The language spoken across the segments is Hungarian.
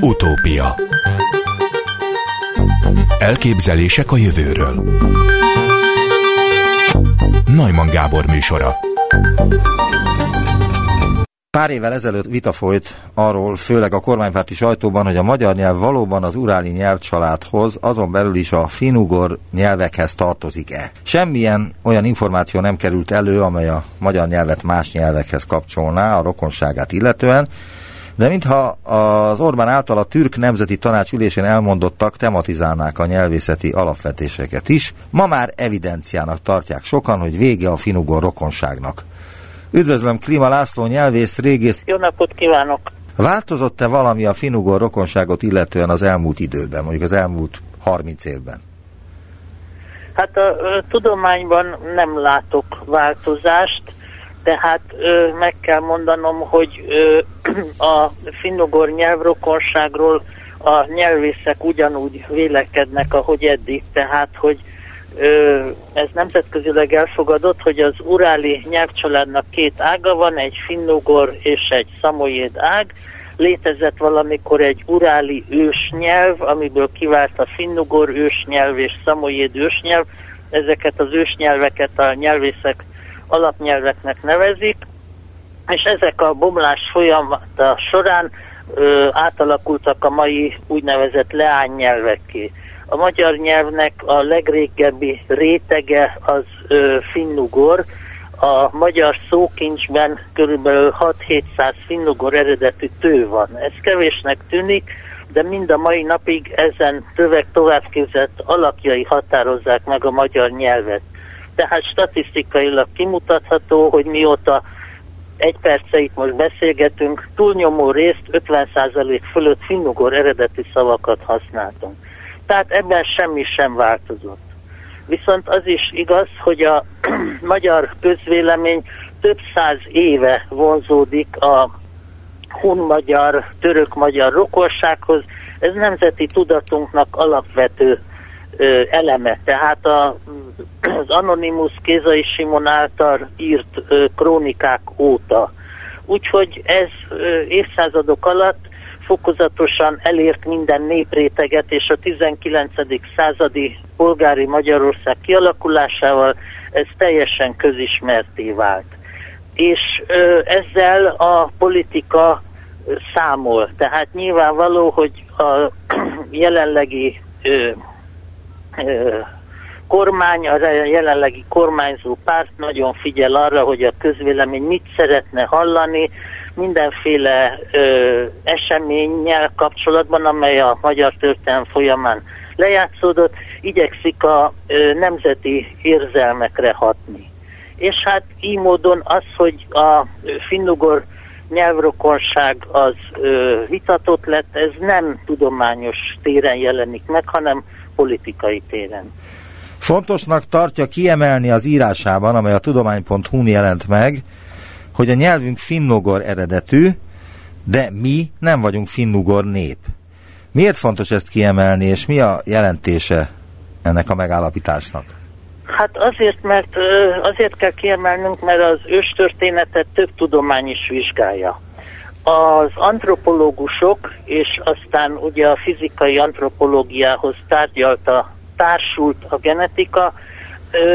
Utópia. Elképzelések a jövőről. Najman Gábor műsora. Pár évvel ezelőtt vita folyt arról, főleg a kormánypárti sajtóban, hogy a magyar nyelv valóban az uráli nyelvcsaládhoz, azon belül is a finugor nyelvekhez tartozik-e. Semmilyen olyan információ nem került elő, amely a magyar nyelvet más nyelvekhez kapcsolná a rokonságát illetően, de mintha az Orbán által a Türk Nemzeti Tanács ülésén elmondottak tematizálnák a nyelvészeti alapvetéseket is, ma már evidenciának tartják sokan, hogy vége a finugor rokonságnak. Üdvözlöm Klima László nyelvész, régész. Jó napot kívánok! Változott-e valami a finugor rokonságot illetően az elmúlt időben, mondjuk az elmúlt 30 évben? Hát a, a tudományban nem látok változást, tehát ö, meg kell mondanom, hogy ö, a finnugor nyelvrokonságról a nyelvészek ugyanúgy vélekednek, ahogy eddig, tehát hogy ö, ez nemzetközileg elfogadott, hogy az uráli nyelvcsaládnak két ága van, egy finnugor és egy szamoyéd ág, létezett valamikor egy uráli ősnyelv, amiből kivált a finnugor ősnyelv és szamoyéd ősnyelv, ezeket az ősnyelveket a nyelvészek alapnyelveknek nevezik, és ezek a bomlás folyamata során ö, átalakultak a mai úgynevezett leánynyelvekké. A magyar nyelvnek a legrégebbi rétege az ö, finnugor, a magyar szókincsben körülbelül 6-700 finnugor eredetű tő van. Ez kevésnek tűnik, de mind a mai napig ezen tövek továbbképzett alakjai határozzák meg a magyar nyelvet tehát statisztikailag kimutatható, hogy mióta egy perce itt most beszélgetünk, túlnyomó részt 50% fölött finnugor eredeti szavakat használtunk. Tehát ebben semmi sem változott. Viszont az is igaz, hogy a magyar közvélemény több száz éve vonzódik a hun-magyar, török-magyar rokonsághoz. Ez nemzeti tudatunknak alapvető eleme. Tehát a, az Anonymous Kézai Simon által írt krónikák óta. Úgyhogy ez évszázadok alatt fokozatosan elért minden népréteget, és a 19. századi polgári Magyarország kialakulásával ez teljesen közismerté vált. És ö, ezzel a politika számol. Tehát nyilvánvaló, hogy a jelenlegi ö, kormány, a jelenlegi kormányzó párt nagyon figyel arra, hogy a közvélemény mit szeretne hallani, mindenféle ö, eseménnyel kapcsolatban, amely a magyar történelem folyamán lejátszódott, igyekszik a ö, nemzeti érzelmekre hatni. És hát így módon az, hogy a finnugor nyelvrokonság az ö, vitatott lett, ez nem tudományos téren jelenik meg, hanem politikai téren. Fontosnak tartja kiemelni az írásában, amely a tudomány.hu-n jelent meg, hogy a nyelvünk finnugor eredetű, de mi nem vagyunk finnugor nép. Miért fontos ezt kiemelni, és mi a jelentése ennek a megállapításnak? Hát azért, mert azért kell kiemelnünk, mert az őstörténetet több tudomány is vizsgálja. Az antropológusok, és aztán ugye a fizikai antropológiához tárgyalta, társult a genetika,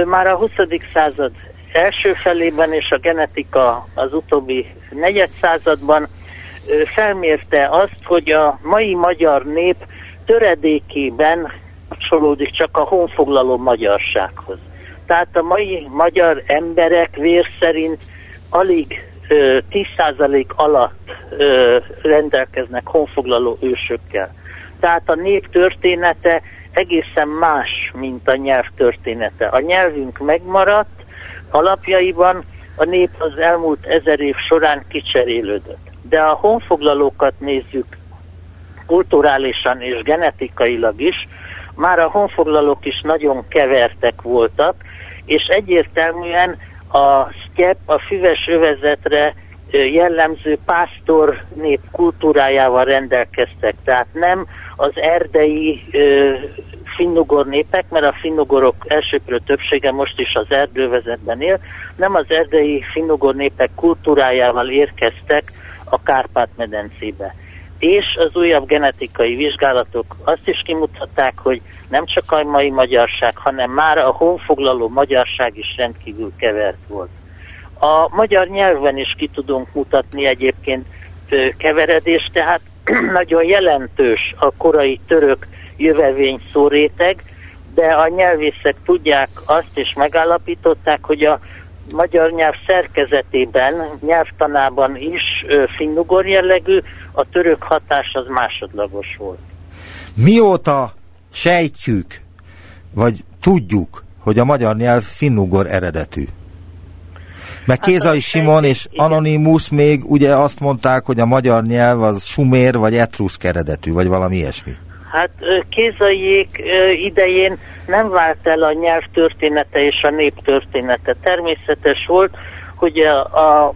már a 20. század első felében és a genetika az utóbbi negyed században felmérte azt, hogy a mai magyar nép töredékében kapcsolódik csak a honfoglaló magyarsághoz. Tehát a mai magyar emberek vér szerint alig 10% alatt rendelkeznek honfoglaló ősökkel. Tehát a nép története egészen más, mint a nyelv története. A nyelvünk megmaradt, alapjaiban a nép az elmúlt ezer év során kicserélődött. De a honfoglalókat nézzük kulturálisan és genetikailag is, már a honfoglalók is nagyon kevertek voltak, és egyértelműen a sztyep a füves övezetre jellemző pásztor nép kultúrájával rendelkeztek. Tehát nem az erdei finnugor népek, mert a finnugorok elsőprő többsége most is az erdővezetben él, nem az erdei finnugor népek kultúrájával érkeztek a Kárpát-medencébe. És az újabb genetikai vizsgálatok azt is kimutatták, hogy nem csak a mai magyarság, hanem már a honfoglaló magyarság is rendkívül kevert volt. A magyar nyelven is ki tudunk mutatni egyébként keveredést, tehát nagyon jelentős a korai török jövevény szóréteg, de a nyelvészek tudják azt is megállapították, hogy a magyar nyelv szerkezetében, nyelvtanában is finnugor jellegű, a török hatás az másodlagos volt. Mióta sejtjük, vagy tudjuk, hogy a magyar nyelv finnugor eredetű? Meg hát Kézai Simon és igen. Anonymous még ugye azt mondták, hogy a magyar nyelv az sumér vagy etruszk eredetű, vagy valami ilyesmi. Hát Kézaiék idején nem vált el a nyelv története és a nép története. Természetes volt, hogy a, a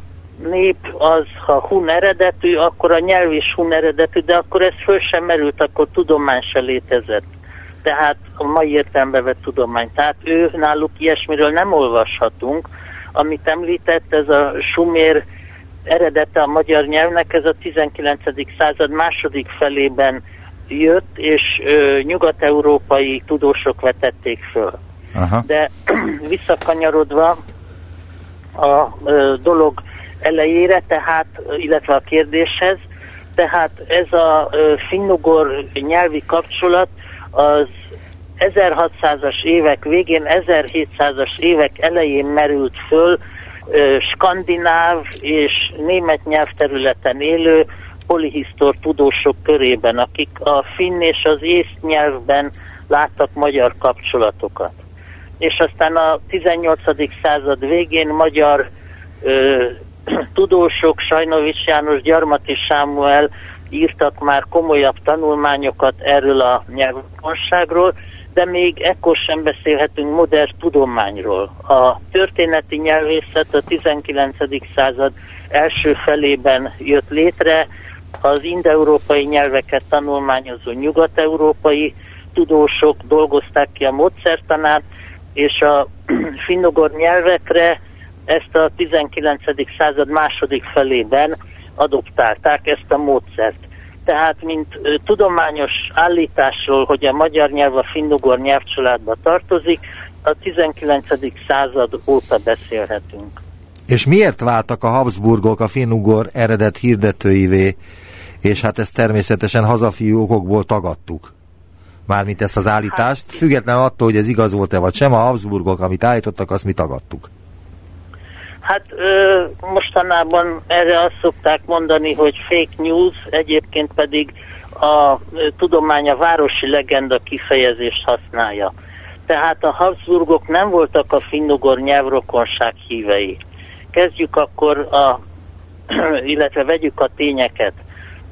nép az, ha hun eredetű, akkor a nyelv is hun eredetű, de akkor ez föl sem merült, akkor tudomány se létezett. Tehát a mai értelembe vett tudomány. Tehát ő náluk ilyesmiről nem olvashatunk. Amit említett, ez a sumér eredete a magyar nyelvnek, ez a 19. század második felében jött, és ö, nyugat-európai tudósok vetették föl. Aha. De visszakanyarodva a ö, dolog elejére, tehát, illetve a kérdéshez, tehát ez a finnugor nyelvi kapcsolat az 1600-as évek végén, 1700-as évek elején merült föl ö, skandináv és német nyelvterületen élő polihisztor tudósok körében, akik a finn és az észt nyelvben láttak magyar kapcsolatokat. És aztán a 18. század végén magyar ö, tudósok, Sajnovics János, Gyarmati Sámuel írtak már komolyabb tanulmányokat erről a nyelvkonságról, de még ekkor sem beszélhetünk modern tudományról. A történeti nyelvészet a 19. század első felében jött létre, az indoeurópai nyelveket tanulmányozó nyugat-európai tudósok dolgozták ki a módszertanát, és a finnogor nyelvekre ezt a 19. század második felében adoptálták ezt a módszert. Tehát, mint tudományos állításról, hogy a magyar nyelv a finnugor nyelvcsaládba tartozik, a 19. század óta beszélhetünk. És miért váltak a Habsburgok a finnugor eredet hirdetőivé és hát ezt természetesen hazafiú okokból tagadtuk. Mármint ezt az állítást, hát, független attól, hogy ez igaz volt-e vagy sem, a Habsburgok, amit állítottak, azt mi tagadtuk. Hát ö, mostanában erre azt szokták mondani, hogy fake news, egyébként pedig a tudomány a városi legenda kifejezést használja. Tehát a Habsburgok nem voltak a finnugor nyelvrokonság hívei. Kezdjük akkor a, illetve vegyük a tényeket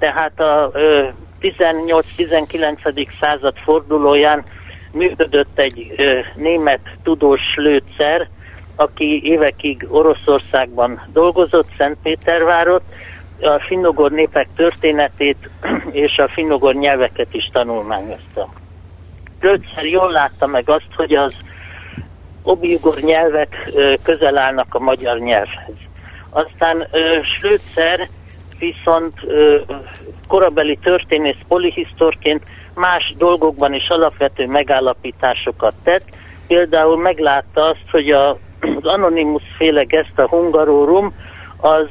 tehát a 18-19. század fordulóján működött egy német tudós lőtszer, aki évekig Oroszországban dolgozott, Szentpétervárot, a finnogor népek történetét és a finnogor nyelveket is tanulmányozta. Lőtszer jól látta meg azt, hogy az obiugor nyelvek közel állnak a magyar nyelvhez. Aztán ö, Slőtszer viszont korabeli történész polihisztorként más dolgokban is alapvető megállapításokat tett. Például meglátta azt, hogy a, az Anonymous féle gesta hungarorum az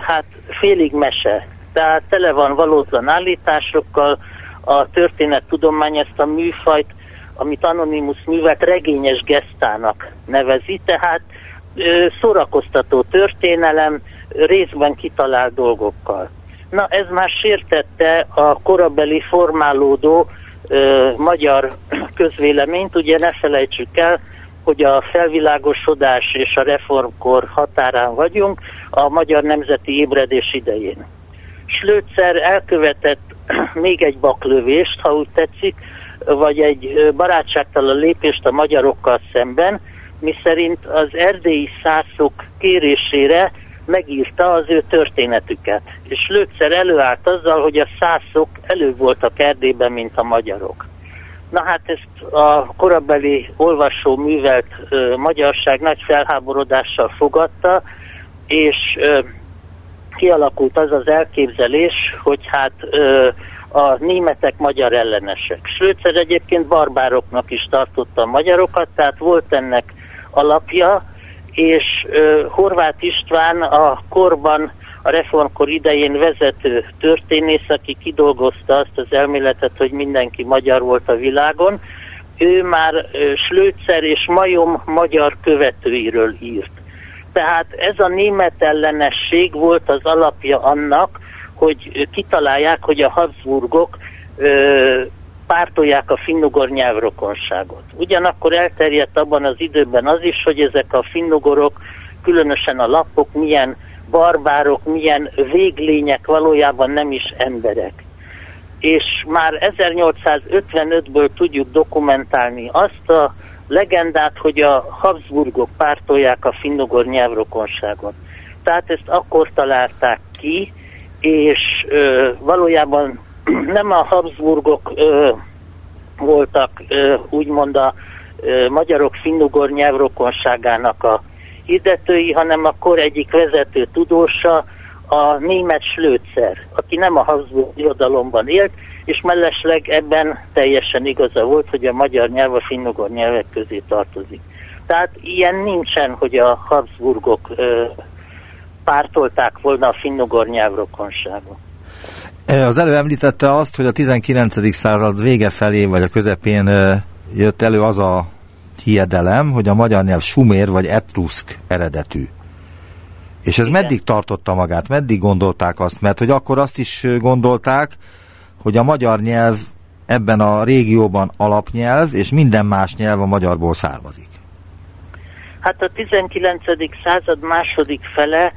hát félig mese. Tehát tele van valótlan állításokkal, a történettudomány ezt a műfajt, amit Anonymous művet regényes gesztának nevezi, tehát szórakoztató történelem, részben kitalált dolgokkal. Na ez már sértette a korabeli formálódó ö, magyar közvéleményt, ugye ne felejtsük el, hogy a felvilágosodás és a reformkor határán vagyunk, a magyar nemzeti ébredés idején. Slőtszer elkövetett még egy baklövést, ha úgy tetszik, vagy egy barátságtalan lépést a magyarokkal szemben, miszerint az erdélyi szászok kérésére megírta az ő történetüket. És Lőtszer előállt azzal, hogy a szászok előbb voltak Erdélyben, mint a magyarok. Na hát ezt a korabeli olvasó művelt ö, magyarság nagy felháborodással fogadta, és ö, kialakult az az elképzelés, hogy hát ö, a németek magyar ellenesek. Schlözer egyébként barbároknak is tartotta a magyarokat, tehát volt ennek alapja, és Horváth István a korban a reformkor idején vezető történész, aki kidolgozta azt az elméletet, hogy mindenki magyar volt a világon, ő már Slőcer és Majom magyar követőiről írt. Tehát ez a német ellenesség volt az alapja annak, hogy kitalálják, hogy a Habsburgok pártolják a finnugor nyelvrokonságot. Ugyanakkor elterjedt abban az időben az is, hogy ezek a finnugorok, különösen a lapok milyen barbárok, milyen véglények valójában nem is emberek. És már 1855-ből tudjuk dokumentálni azt a legendát, hogy a Habsburgok pártolják a finnugor nyelvrokonságot. Tehát ezt akkor találták ki, és ö, valójában nem a Habsburgok ö, voltak ö, úgymond a ö, magyarok finnugor nyelvrokonságának a hirdetői, hanem a kor egyik vezető tudósa, a német Slőcer, aki nem a Habsburg irodalomban élt, és mellesleg ebben teljesen igaza volt, hogy a magyar nyelv a finnugor nyelvek közé tartozik. Tehát ilyen nincsen, hogy a Habsburgok ö, pártolták volna a finnugor nyelvrokonságot. Az elő említette azt, hogy a 19. század vége felé, vagy a közepén jött elő az a hiedelem, hogy a magyar nyelv sumér vagy etruszk eredetű. És ez Igen. meddig tartotta magát, meddig gondolták azt? Mert hogy akkor azt is gondolták, hogy a magyar nyelv ebben a régióban alapnyelv, és minden más nyelv a magyarból származik. Hát a 19. század második fele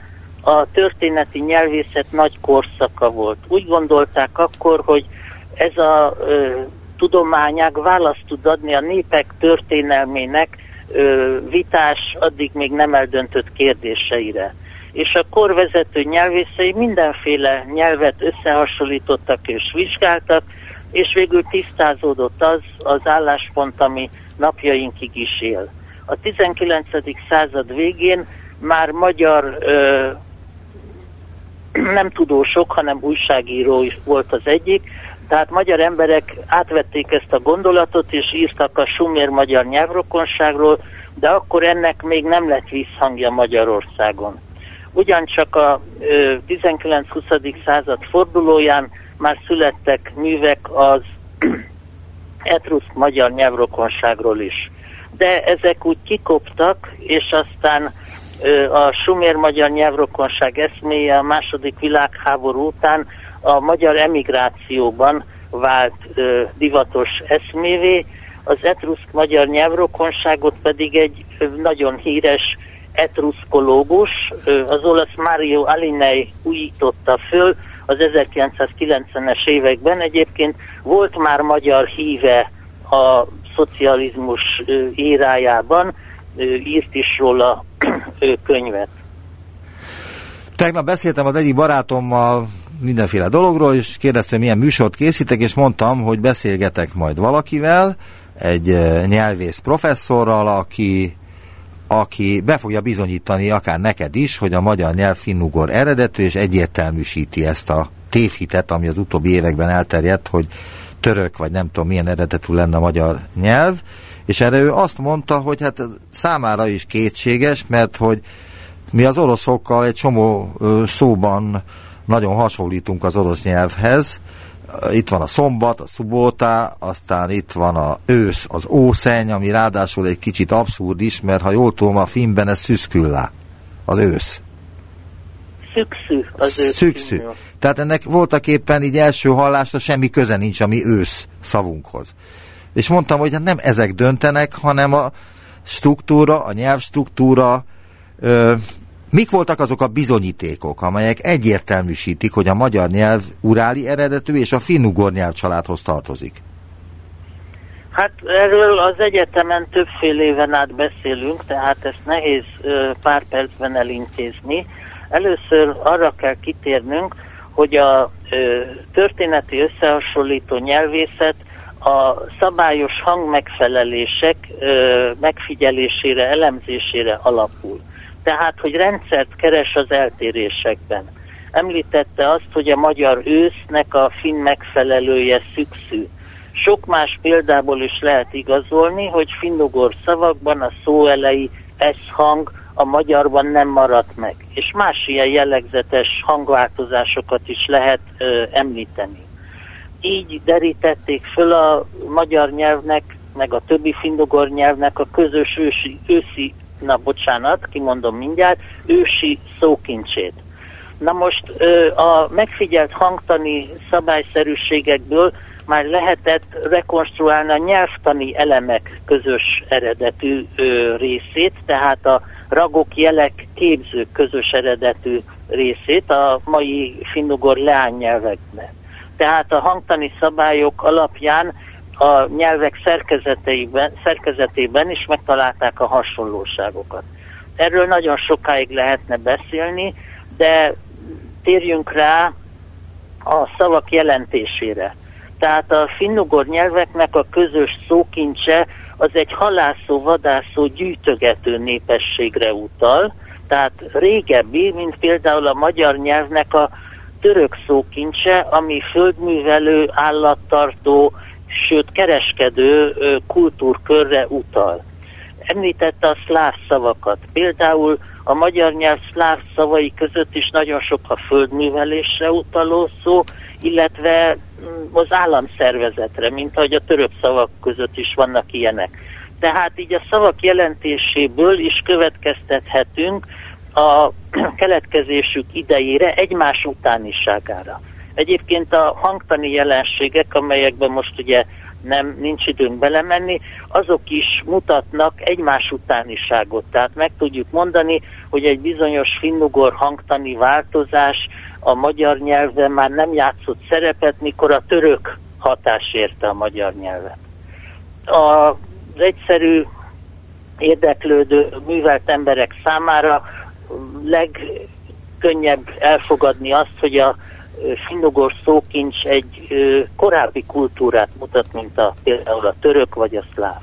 a történeti nyelvészet nagy korszaka volt. Úgy gondolták akkor, hogy ez a ö, tudományág választ tud adni a népek történelmének ö, vitás, addig még nem eldöntött kérdéseire. És a korvezető nyelvészei mindenféle nyelvet összehasonlítottak és vizsgáltak, és végül tisztázódott az az álláspont, ami napjainkig is él. A 19. század végén már magyar ö, nem tudósok, hanem újságíró is volt az egyik, tehát magyar emberek átvették ezt a gondolatot, és írtak a sumér magyar nyelvrokonságról, de akkor ennek még nem lett visszhangja Magyarországon. Ugyancsak a 19-20. század fordulóján már születtek művek az etruszk magyar nyelvrokonságról is. De ezek úgy kikoptak, és aztán a sumér magyar nyelvrokonság eszméje a második világháború után a magyar emigrációban vált ö, divatos eszmévé, az etruszk magyar nyelvrokonságot pedig egy ö, nagyon híres etruszkológus, ö, az olasz Mario Alinei újította föl az 1990-es években. Egyébként volt már magyar híve a szocializmus ö, érájában, írt is róla ö, könyvet. Tegnap beszéltem az egyik barátommal, mindenféle dologról, és kérdeztem, milyen műsort készítek, és mondtam, hogy beszélgetek majd valakivel, egy eh, nyelvész professzorral, aki, aki be fogja bizonyítani akár neked is, hogy a magyar nyelv finnugor eredetű, és egyértelműsíti ezt a tévhitet, ami az utóbbi években elterjedt, hogy török, vagy nem tudom milyen eredetű lenne a magyar nyelv, és erre ő azt mondta, hogy hát számára is kétséges, mert hogy mi az oroszokkal egy csomó szóban nagyon hasonlítunk az orosz nyelvhez. Itt van a szombat, a szubóta, aztán itt van a ősz, az ószeny, ami ráadásul egy kicsit abszurd is, mert ha jól tudom, a filmben ez szüszküllá, az ősz. Szükszű az ősz. Szükszű. Tehát ennek voltak éppen így első hallásra semmi köze nincs a mi ősz szavunkhoz. És mondtam, hogy hát nem ezek döntenek, hanem a struktúra, a nyelvstruktúra, Mik voltak azok a bizonyítékok, amelyek egyértelműsítik, hogy a magyar nyelv uráli eredetű és a finnugor nyelvcsaládhoz tartozik? Hát erről az egyetemen többféle éven át beszélünk, tehát ezt nehéz pár percben elintézni. Először arra kell kitérnünk, hogy a történeti összehasonlító nyelvészet a szabályos hangmegfelelések megfigyelésére, elemzésére alapul tehát hogy rendszert keres az eltérésekben. említette azt, hogy a magyar ősznek a finn megfelelője szükszű. Sok más példából is lehet igazolni, hogy finnugor szavakban a szó elejé S hang a magyarban nem maradt meg. És más ilyen jellegzetes hangváltozásokat is lehet ö, említeni. Így derítették föl a magyar nyelvnek, meg a többi finnugor nyelvnek a közös ősi, őszi, na bocsánat, kimondom mindjárt, ősi szókincsét. Na most a megfigyelt hangtani szabályszerűségekből már lehetett rekonstruálni a nyelvtani elemek közös eredetű részét, tehát a ragok, jelek, képzők közös eredetű részét a mai finnugor leánynyelvekben. Tehát a hangtani szabályok alapján a nyelvek szerkezeteiben, szerkezetében is megtalálták a hasonlóságokat. Erről nagyon sokáig lehetne beszélni, de térjünk rá a szavak jelentésére. Tehát a finnugor nyelveknek a közös szókincse az egy halászó, vadászó, gyűjtögető népességre utal, tehát régebbi, mint például a magyar nyelvnek a török szókincse, ami földművelő, állattartó, sőt kereskedő kultúrkörre utal. Említette a szláv szavakat. Például a magyar nyelv szláv szavai között is nagyon sok a földművelésre utaló szó, illetve mm, az államszervezetre, mint ahogy a török szavak között is vannak ilyenek. Tehát így a szavak jelentéséből is következtethetünk a keletkezésük idejére egymás utániságára. Egyébként a hangtani jelenségek, amelyekben most ugye nem, nincs időnk belemenni, azok is mutatnak egymás utániságot. Tehát meg tudjuk mondani, hogy egy bizonyos finnugor hangtani változás a magyar nyelven már nem játszott szerepet, mikor a török hatás érte a magyar nyelvet. Az egyszerű érdeklődő, művelt emberek számára legkönnyebb elfogadni azt, hogy a finnugor szókincs egy korábbi kultúrát mutat, mint a, például a török vagy a szláv.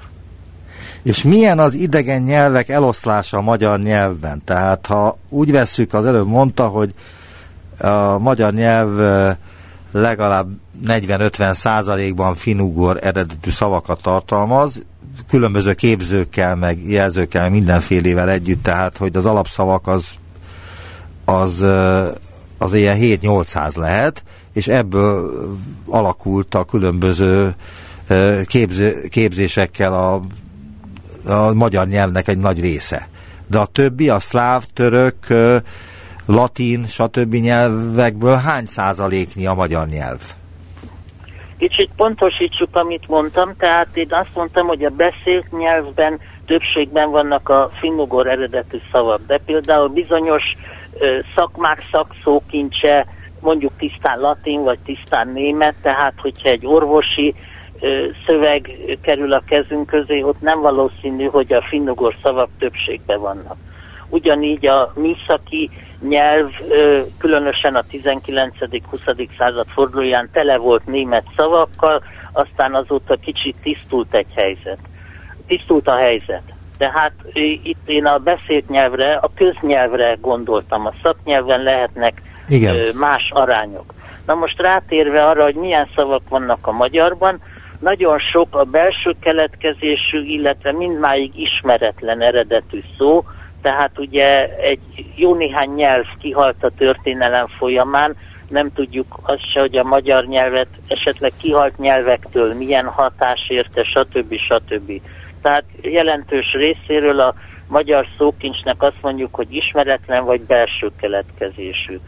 És milyen az idegen nyelvek eloszlása a magyar nyelvben? Tehát ha úgy vesszük, az előbb mondta, hogy a magyar nyelv legalább 40-50 százalékban finugor eredetű szavakat tartalmaz, különböző képzőkkel, meg jelzőkkel, mindenfélével együtt, tehát hogy az alapszavak az, az, az ilyen 7-800 lehet, és ebből alakult a különböző képző, képzésekkel a, a magyar nyelvnek egy nagy része. De a többi, a szláv, török, latin, stb. nyelvekből hány százaléknyi a magyar nyelv? Kicsit pontosítsuk, amit mondtam, tehát én azt mondtam, hogy a beszélt nyelvben többségben vannak a finnugor eredetű szavak, de például bizonyos ö, szakmák szakszókincse, mondjuk tisztán latin vagy tisztán német, tehát hogyha egy orvosi ö, szöveg kerül a kezünk közé, ott nem valószínű, hogy a finnugor szavak többségben vannak. Ugyanígy a műszaki nyelv, különösen a 19.-20. század fordulóján tele volt német szavakkal, aztán azóta kicsit tisztult egy helyzet. Tisztult a helyzet. Tehát itt én a beszélt nyelvre, a köznyelvre gondoltam. A szaknyelven lehetnek Igen. más arányok. Na most rátérve arra, hogy milyen szavak vannak a magyarban, nagyon sok a belső keletkezésű, illetve mindmáig ismeretlen eredetű szó, tehát ugye egy jó néhány nyelv kihalt a történelem folyamán, nem tudjuk azt se, hogy a magyar nyelvet esetleg kihalt nyelvektől milyen hatás érte, stb. stb. Tehát jelentős részéről a magyar szókincsnek azt mondjuk, hogy ismeretlen vagy belső keletkezésű.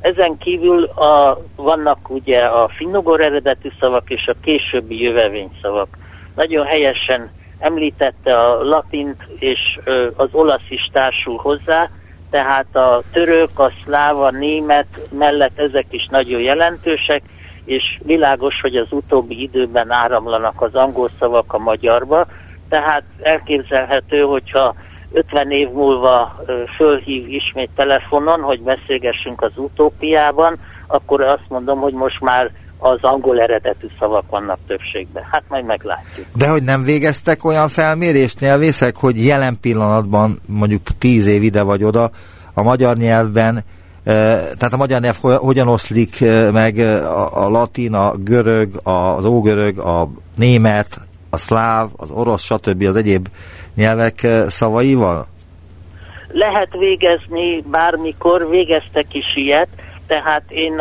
Ezen kívül a, vannak ugye a finnugor eredetű szavak és a későbbi jövevényszavak. Nagyon helyesen említette a latint, és az olasz is társul hozzá, tehát a török, a szláv, a német mellett ezek is nagyon jelentősek, és világos, hogy az utóbbi időben áramlanak az angol szavak a magyarba, tehát elképzelhető, hogyha 50 év múlva fölhív ismét telefonon, hogy beszélgessünk az utópiában, akkor azt mondom, hogy most már az angol eredetű szavak vannak többségben. Hát majd meglátjuk. De hogy nem végeztek olyan felmérést nyelvészek, hogy jelen pillanatban mondjuk tíz év ide vagy oda a magyar nyelvben Tehát a magyar nyelv hogyan oszlik meg a, a latin, a görög, az ógörög, a német, a szláv, az orosz, stb. az egyéb nyelvek szavaival? Lehet végezni bármikor, végeztek is ilyet, tehát én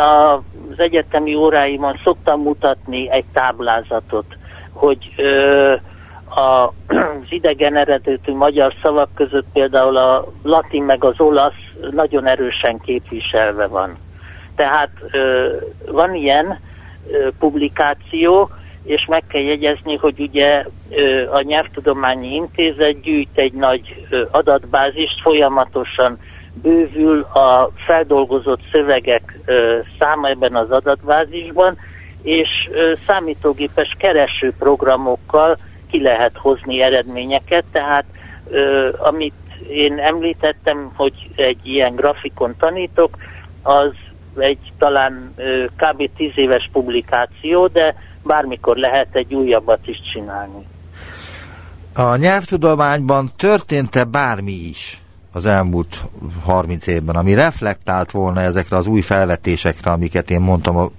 az egyetemi óráimon szoktam mutatni egy táblázatot, hogy ö, a, az idegen eredetű magyar szavak között például a latin meg az olasz nagyon erősen képviselve van. Tehát ö, van ilyen ö, publikáció, és meg kell jegyezni, hogy ugye ö, a Nyelvtudományi Intézet gyűjt egy nagy ö, adatbázist, folyamatosan bővül a feldolgozott szövegek száma ebben az adatbázisban, és számítógépes keresőprogramokkal ki lehet hozni eredményeket, tehát amit én említettem, hogy egy ilyen grafikon tanítok, az egy talán kb. 10 éves publikáció, de bármikor lehet egy újabbat is csinálni. A nyelvtudományban történt-e bármi is az elmúlt 30 évben, ami reflektált volna ezekre az új felvetésekre, amiket én mondtam a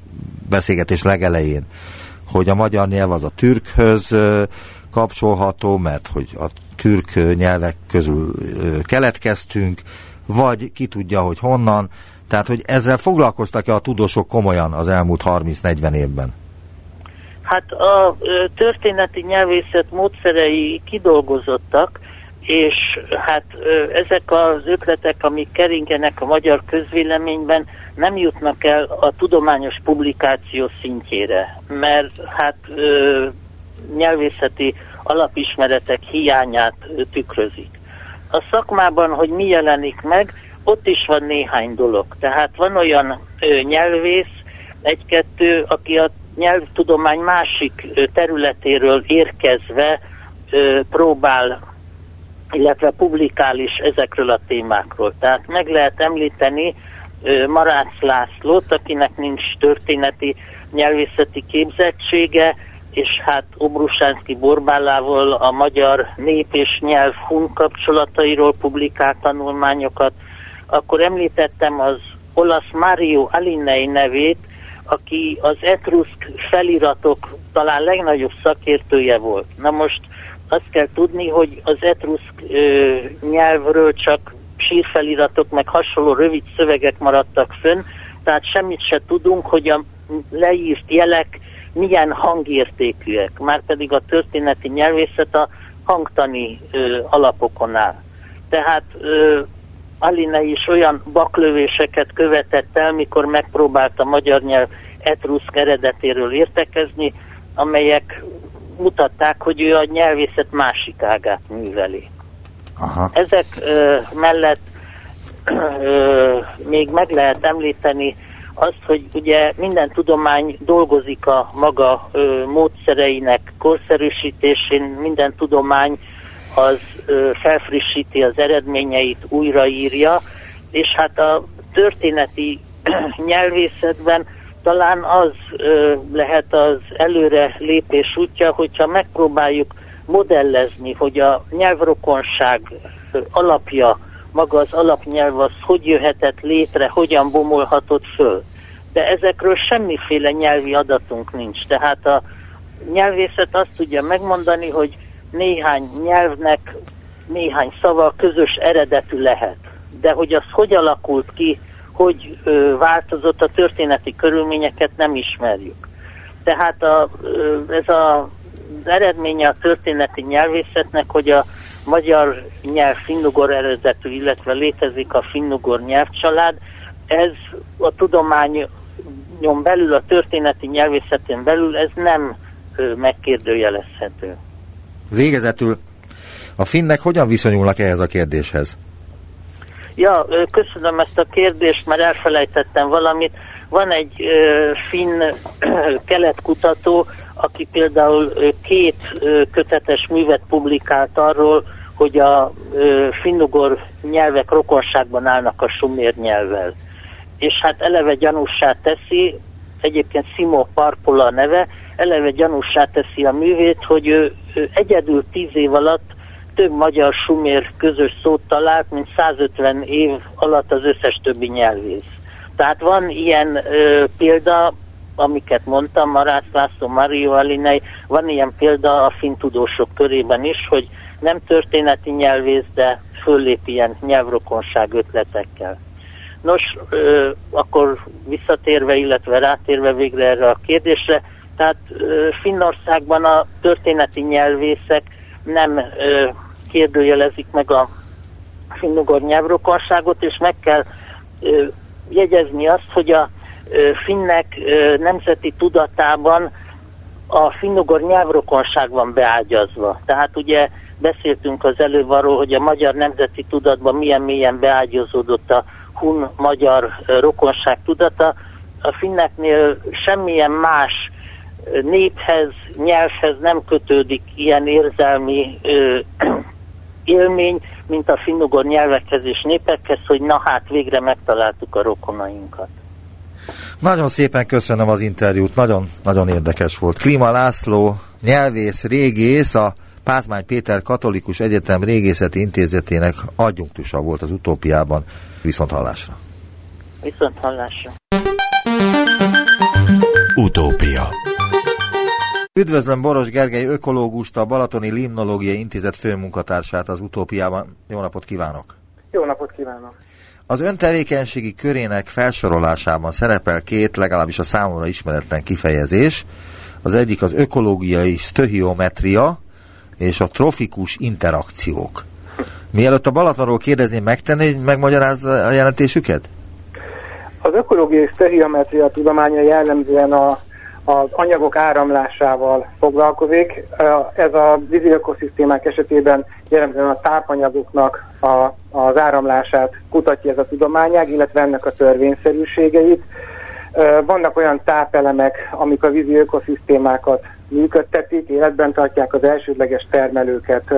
beszélgetés legelején, hogy a magyar nyelv az a türkhöz kapcsolható, mert hogy a türk nyelvek közül keletkeztünk, vagy ki tudja, hogy honnan. Tehát, hogy ezzel foglalkoztak-e a tudósok komolyan az elmúlt 30-40 évben? Hát a történeti nyelvészet módszerei kidolgozottak, és hát ezek az ötletek, amik keringenek a magyar közvéleményben, nem jutnak el a tudományos publikáció szintjére, mert hát nyelvészeti alapismeretek hiányát tükrözik. A szakmában, hogy mi jelenik meg, ott is van néhány dolog. Tehát van olyan nyelvész, egy-kettő, aki a nyelvtudomány másik területéről érkezve próbál, illetve publikál is ezekről a témákról. Tehát meg lehet említeni ö, Marács Lászlót, akinek nincs történeti nyelvészeti képzettsége, és hát Obrusánszki Borbálával a magyar nép és nyelv hun kapcsolatairól publikált tanulmányokat, akkor említettem az olasz Mario Alinei nevét, aki az etruszk feliratok talán legnagyobb szakértője volt. Na most azt kell tudni, hogy az etruszk ö, nyelvről csak sírfeliratok, meg hasonló rövid szövegek maradtak fönn, tehát semmit se tudunk, hogy a leírt jelek milyen hangértékűek, már pedig a történeti nyelvészet a hangtani ö, alapokon áll. Tehát ö, Aline is olyan baklövéseket követett el, mikor megpróbálta magyar nyelv etruszk eredetéről értekezni, amelyek mutatták, hogy ő a nyelvészet másik ágát műveli. Aha. Ezek ö, mellett ö, még meg lehet említeni azt, hogy ugye minden tudomány dolgozik a maga ö, módszereinek korszerűsítésén, minden tudomány az ö, felfrissíti az eredményeit, újraírja, és hát a történeti nyelvészetben talán az ö, lehet az előre lépés útja, hogyha megpróbáljuk modellezni, hogy a nyelvrokonság alapja, maga az alapnyelv az hogy jöhetett létre, hogyan bomolhatott föl de ezekről semmiféle nyelvi adatunk nincs. Tehát a nyelvészet azt tudja megmondani, hogy néhány nyelvnek néhány szava közös eredetű lehet. De hogy az hogy alakult ki, hogy változott a történeti körülményeket nem ismerjük. Tehát a, ez a, az eredménye a történeti nyelvészetnek, hogy a magyar nyelv finnugor eredetű, illetve létezik a finnugor nyelvcsalád, ez a tudomány nyom belül, a történeti nyelvészetén belül ez nem megkérdőjelezhető. Végezetül a finnek hogyan viszonyulnak ehhez a kérdéshez? Ja, köszönöm ezt a kérdést, mert elfelejtettem valamit. Van egy ö, finn keletkutató, aki például két ö, kötetes művet publikált arról, hogy a ö, finnugor nyelvek rokonságban állnak a sumér nyelvvel és hát eleve gyanúsá teszi, egyébként Simo Parpola neve, eleve gyanúsá teszi a művét, hogy ő, ő egyedül tíz év alatt több magyar-sumér közös szót talált, mint 150 év alatt az összes többi nyelvész. Tehát van ilyen ö, példa, amiket mondtam, Marász László, Mario Alinei, van ilyen példa a finn tudósok körében is, hogy nem történeti nyelvész, de föllép ilyen nyelvrokonság ötletekkel. Nos, ö, akkor visszatérve, illetve rátérve végre erre a kérdésre, tehát ö, Finnországban a történeti nyelvészek nem ö, kérdőjelezik meg a finnugor nyelvrokonságot, és meg kell ö, jegyezni azt, hogy a ö, finnek ö, nemzeti tudatában a finnugor nyelvrokonság van beágyazva. Tehát ugye beszéltünk az előbb arról, hogy a magyar nemzeti tudatban milyen mélyen beágyazódott a hun-magyar rokonság tudata. A finneknél semmilyen más néphez, nyelvhez nem kötődik ilyen érzelmi ö, élmény, mint a finnugor nyelvekhez és népekhez, hogy na hát végre megtaláltuk a rokonainkat. Nagyon szépen köszönöm az interjút, nagyon-nagyon érdekes volt. Klima László, nyelvész, régész, a Pázmány Péter Katolikus Egyetem Régészeti Intézetének adjunktusa volt az utópiában. Viszont hallásra. Viszont hallásra. Utópia Üdvözlöm Boros Gergely ökológust, a Balatoni Limnológiai Intézet főmunkatársát az Utópiában. Jó napot kívánok! Jó napot kívánok! Az ön tevékenységi körének felsorolásában szerepel két, legalábbis a számomra ismeretlen kifejezés. Az egyik az ökológiai stöhiometria és a trofikus interakciók. Mielőtt a Balatonról kérdezném, megtenni, hogy megmagyarázza a jelentésüket? Az ökológiai stöhiometria tudománya jellemzően a az anyagok áramlásával foglalkozik. Ez a vízi ökoszisztémák esetében jellemzően a tápanyagoknak a, az áramlását kutatja ez a tudományág, illetve ennek a törvényszerűségeit. Vannak olyan tápelemek, amik a vízi ökoszisztémákat működtetik, életben tartják, az elsődleges termelőket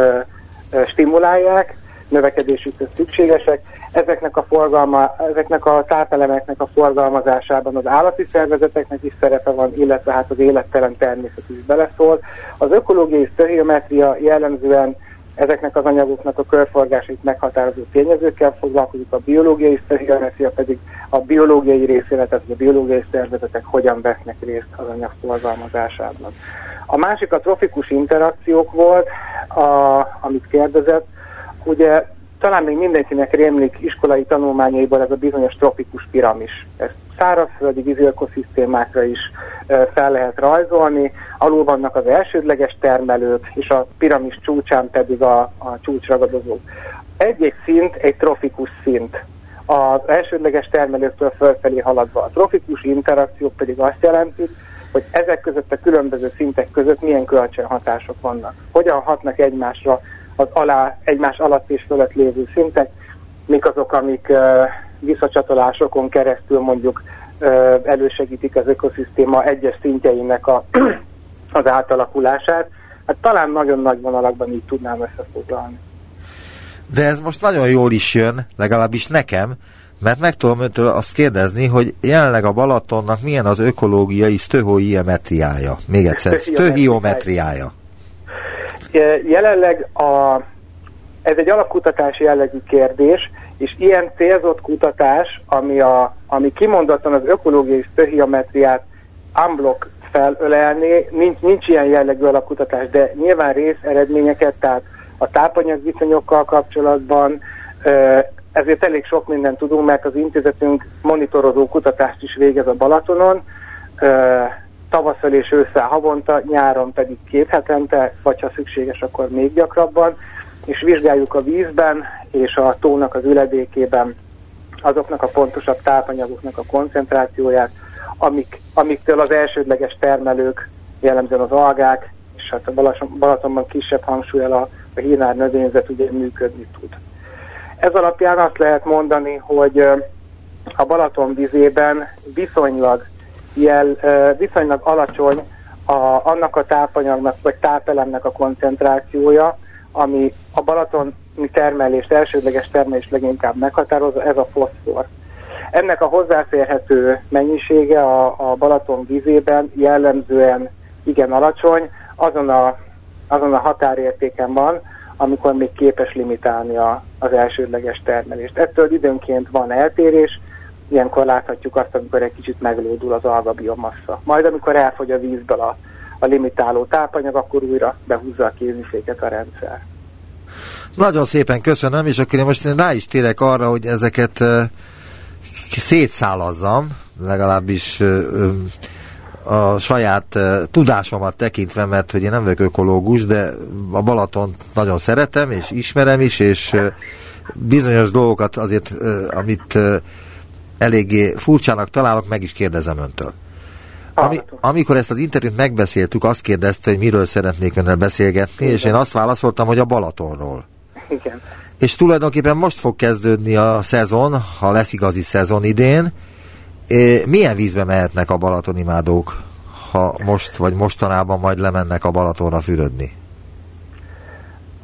stimulálják, növekedésükhöz szükségesek. Ezeknek a, forgalma, ezeknek a tápelemeknek a forgalmazásában az állati szervezeteknek is szerepe van, illetve hát az élettelen természet is beleszól. Az ökológiai stöhiometria jellemzően ezeknek az anyagoknak a körforgásait meghatározó tényezőkkel foglalkozik, a biológiai stöhiometria pedig a biológiai részére, tehát a biológiai szervezetek hogyan vesznek részt az anyag forgalmazásában. A másik a trofikus interakciók volt, a, amit kérdezett, Ugye talán még mindenkinek rémlik iskolai tanulmányaiból ez a bizonyos tropikus piramis. Ezt szárazföldi vízi ökoszisztémákra is fel lehet rajzolni. Alul vannak az elsődleges termelők, és a piramis csúcsán pedig a, a csúcsragadozók. Egy-egy szint egy trofikus szint. Az elsődleges termelőktől fölfelé haladva a trofikus interakciók pedig azt jelenti, hogy ezek között a különböző szintek között milyen kölcsönhatások vannak. Hogyan hatnak egymásra az alá, egymás alatt és fölött lévő szintek, mik azok, amik uh, visszacsatolásokon keresztül mondjuk uh, elősegítik az ökoszisztéma egyes szintjeinek a, az átalakulását. Hát talán nagyon nagy vonalakban így tudnám összefoglalni. De ez most nagyon jól is jön, legalábbis nekem, mert meg tudom öntől azt kérdezni, hogy jelenleg a Balatonnak milyen az ökológiai sztöhoiometriája. Még egyszer, sztöhiometriája. Jelenleg a, ez egy alapkutatási jellegű kérdés, és ilyen célzott kutatás, ami, a, ami kimondottan az ökológiai stöhiometriát unblock felölelni, nincs, nincs ilyen jellegű alapkutatás, de nyilván rész eredményeket, tehát a tápanyagviszonyokkal kapcsolatban, ezért elég sok mindent tudunk, mert az intézetünk monitorozó kutatást is végez a Balatonon, tavasszal és ősszel havonta, nyáron pedig két hetente, vagy ha szükséges, akkor még gyakrabban, és vizsgáljuk a vízben és a tónak az üledékében azoknak a pontosabb tápanyagoknak a koncentrációját, amik, amiktől az elsődleges termelők, jellemzően az algák, és hát a Balatonban kisebb hangsúlyal a, a hínár növényzet ugye működni tud. Ez alapján azt lehet mondani, hogy a Balaton vizében viszonylag jel, viszonylag alacsony a, annak a tápanyagnak vagy tápelemnek a koncentrációja, ami a balatoni termelést, elsődleges termelést leginkább meghatározza, ez a foszfor. Ennek a hozzáférhető mennyisége a, a Balaton vízében jellemzően igen alacsony, azon a, azon a határértéken van, amikor még képes limitálni a, az elsődleges termelést. Ettől időnként van eltérés, ilyenkor láthatjuk azt, amikor egy kicsit meglódul az algabiomassa. Majd amikor elfogy a vízből a, a limitáló tápanyag, akkor újra behúzza a kéziféket a rendszer. Nagyon szépen köszönöm, és akkor én most rá is térek arra, hogy ezeket uh, szétszálazzam, legalábbis uh, a saját uh, tudásomat tekintve, mert hogy én nem vagyok ökológus, de a Balaton nagyon szeretem, és ismerem is, és uh, bizonyos dolgokat azért, uh, amit uh, eléggé furcsának találok, meg is kérdezem öntől. Ami, amikor ezt az interjút megbeszéltük, azt kérdezte, hogy miről szeretnék önnel beszélgetni, Igen. és én azt válaszoltam, hogy a Balatonról. Igen. És tulajdonképpen most fog kezdődni a szezon, ha lesz igazi szezon idén. Milyen vízbe mehetnek a Balatonimádók, ha most vagy mostanában majd lemennek a Balatonra fürödni?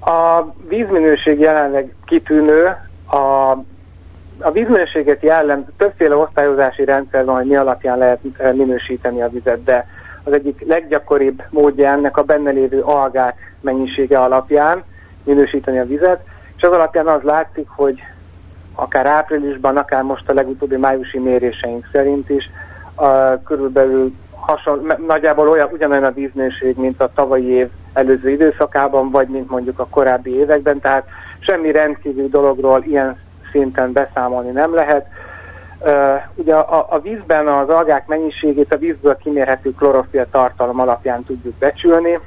A vízminőség jelenleg kitűnő, a a vízminőséget jellem, többféle osztályozási rendszer van, hogy mi alapján lehet eh, minősíteni a vizet, de az egyik leggyakoribb módja ennek a benne lévő algák mennyisége alapján minősíteni a vizet, és az alapján az látszik, hogy akár áprilisban, akár most a legutóbbi májusi méréseink szerint is a, körülbelül hasonló, nagyjából olyan, ugyanolyan a vízminőség, mint a tavalyi év előző időszakában, vagy mint mondjuk a korábbi években, tehát semmi rendkívül dologról ilyen szinten beszámolni nem lehet. Ugye a, a vízben az algák mennyiségét a vízből kimérhető klorofil tartalom alapján tudjuk becsülni.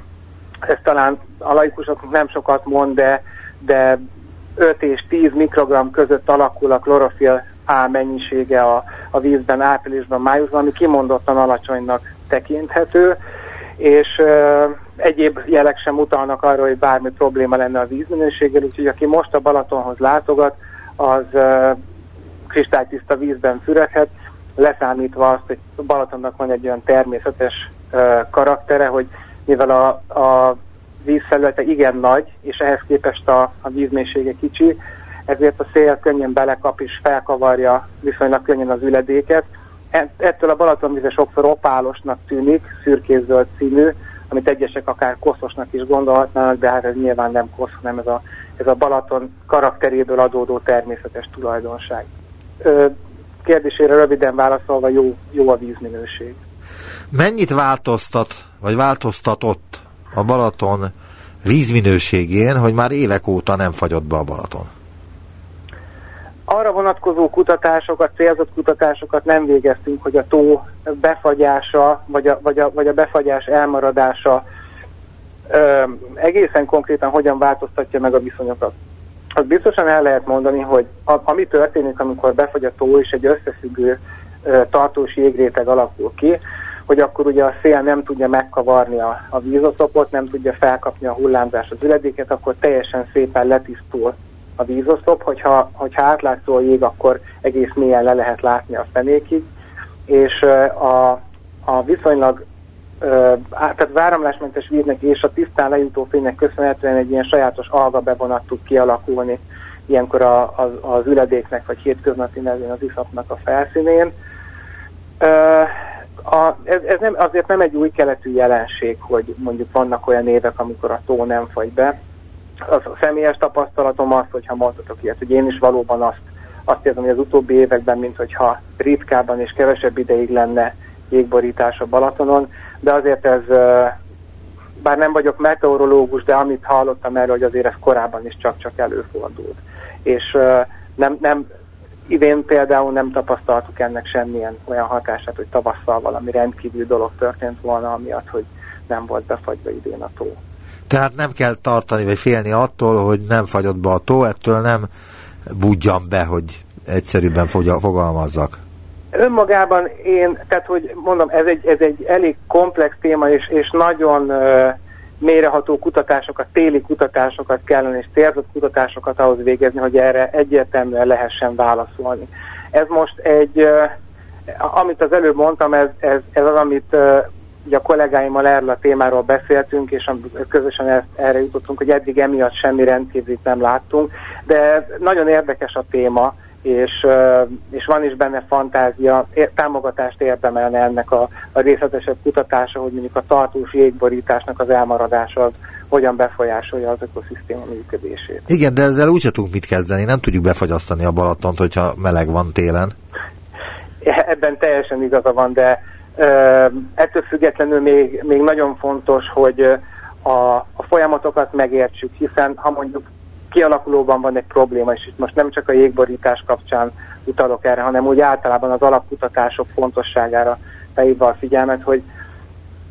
Ez talán a laikusoknak nem sokat mond, de, de 5 és 10 mikrogram között alakul a klorofil A mennyisége a, a vízben áprilisban, májusban, ami kimondottan alacsonynak tekinthető, és uh, egyéb jelek sem utalnak arra, hogy bármi probléma lenne a vízminőséggel, úgyhogy aki most a Balatonhoz látogat, az kristálytiszta vízben fürödhet, leszámítva azt, hogy Balatonnak van egy olyan természetes karaktere, hogy mivel a, a vízfelülete igen nagy, és ehhez képest a, a vízmélysége kicsi, ezért a szél könnyen belekap és felkavarja viszonylag könnyen az üledéket. E, ettől a Balatonvíze sokszor opálosnak tűnik, szürkészöld színű, amit egyesek akár koszosnak is gondolhatnának, de hát ez nyilván nem kosz, hanem ez a ez a Balaton karakteréből adódó természetes tulajdonság. Kérdésére röviden válaszolva jó, jó a vízminőség. Mennyit változtat, vagy változtatott a Balaton vízminőségén, hogy már évek óta nem fagyott be a Balaton? Arra vonatkozó kutatásokat, célzott kutatásokat nem végeztünk, hogy a tó befagyása, vagy a, vagy a, vagy a befagyás elmaradása egészen konkrétan hogyan változtatja meg a viszonyokat. Az biztosan el lehet mondani, hogy a, ami történik, amikor befagy a tó és egy összefüggő tartós jégréteg alakul ki, hogy akkor ugye a szél nem tudja megkavarni a, a vízoszlopot, nem tudja felkapni a hullámzás az üledéket, akkor teljesen szépen letisztul a vízoszlop, hogyha, hogyha átlátszó a jég, akkor egész mélyen le lehet látni a fenékig, és a, a viszonylag tehát váramlásmentes víznek és a tisztán lejutó fénynek köszönhetően egy ilyen sajátos alga bevonat tud kialakulni ilyenkor a, a, az üledéknek, vagy hétköznapi nevén az iszapnak a felszínén. A, ez, ez nem, azért nem egy új keletű jelenség, hogy mondjuk vannak olyan évek, amikor a tó nem fagy be. Az a személyes tapasztalatom az, hogyha mondhatok ilyet, hogy én is valóban azt, azt érzem, hogy az utóbbi években, mint hogyha ritkában és kevesebb ideig lenne jégborítás a Balatonon, de azért ez, bár nem vagyok meteorológus, de amit hallottam erről, hogy azért ez korábban is csak-csak előfordult. És nem, nem, idén például nem tapasztaltuk ennek semmilyen olyan hatását, hogy tavasszal valami rendkívül dolog történt volna, amiatt, hogy nem volt befagyva idén a tó. Tehát nem kell tartani, vagy félni attól, hogy nem fagyott be a tó, ettől nem budjan be, hogy egyszerűbben fogalmazzak. Önmagában én, tehát hogy mondom, ez egy, ez egy elég komplex téma, és, és nagyon uh, méreható kutatásokat, téli kutatásokat kellene, és célzott kutatásokat ahhoz végezni, hogy erre egyértelműen lehessen válaszolni. Ez most egy, uh, amit az előbb mondtam, ez, ez, ez az, amit uh, ugye a kollégáimmal erről a témáról beszéltünk, és közösen ezt, erre jutottunk, hogy eddig emiatt semmi rendkívülit nem láttunk, de nagyon érdekes a téma, és, és van is benne fantázia, támogatást érdemelne ennek a, a részletesebb kutatása, hogy mondjuk a tartós jégborításnak az elmaradása az hogyan befolyásolja az ökoszisztéma működését. Igen, de ezzel úgyse tudunk mit kezdeni, nem tudjuk befagyasztani a Balatont, hogyha meleg van télen. Ebben teljesen igaza van, de ettől függetlenül még, még nagyon fontos, hogy a, a folyamatokat megértsük, hiszen ha mondjuk kialakulóban van egy probléma, és itt most nem csak a jégborítás kapcsán utalok erre, hanem úgy általában az alapkutatások fontosságára felhívva a figyelmet, hogy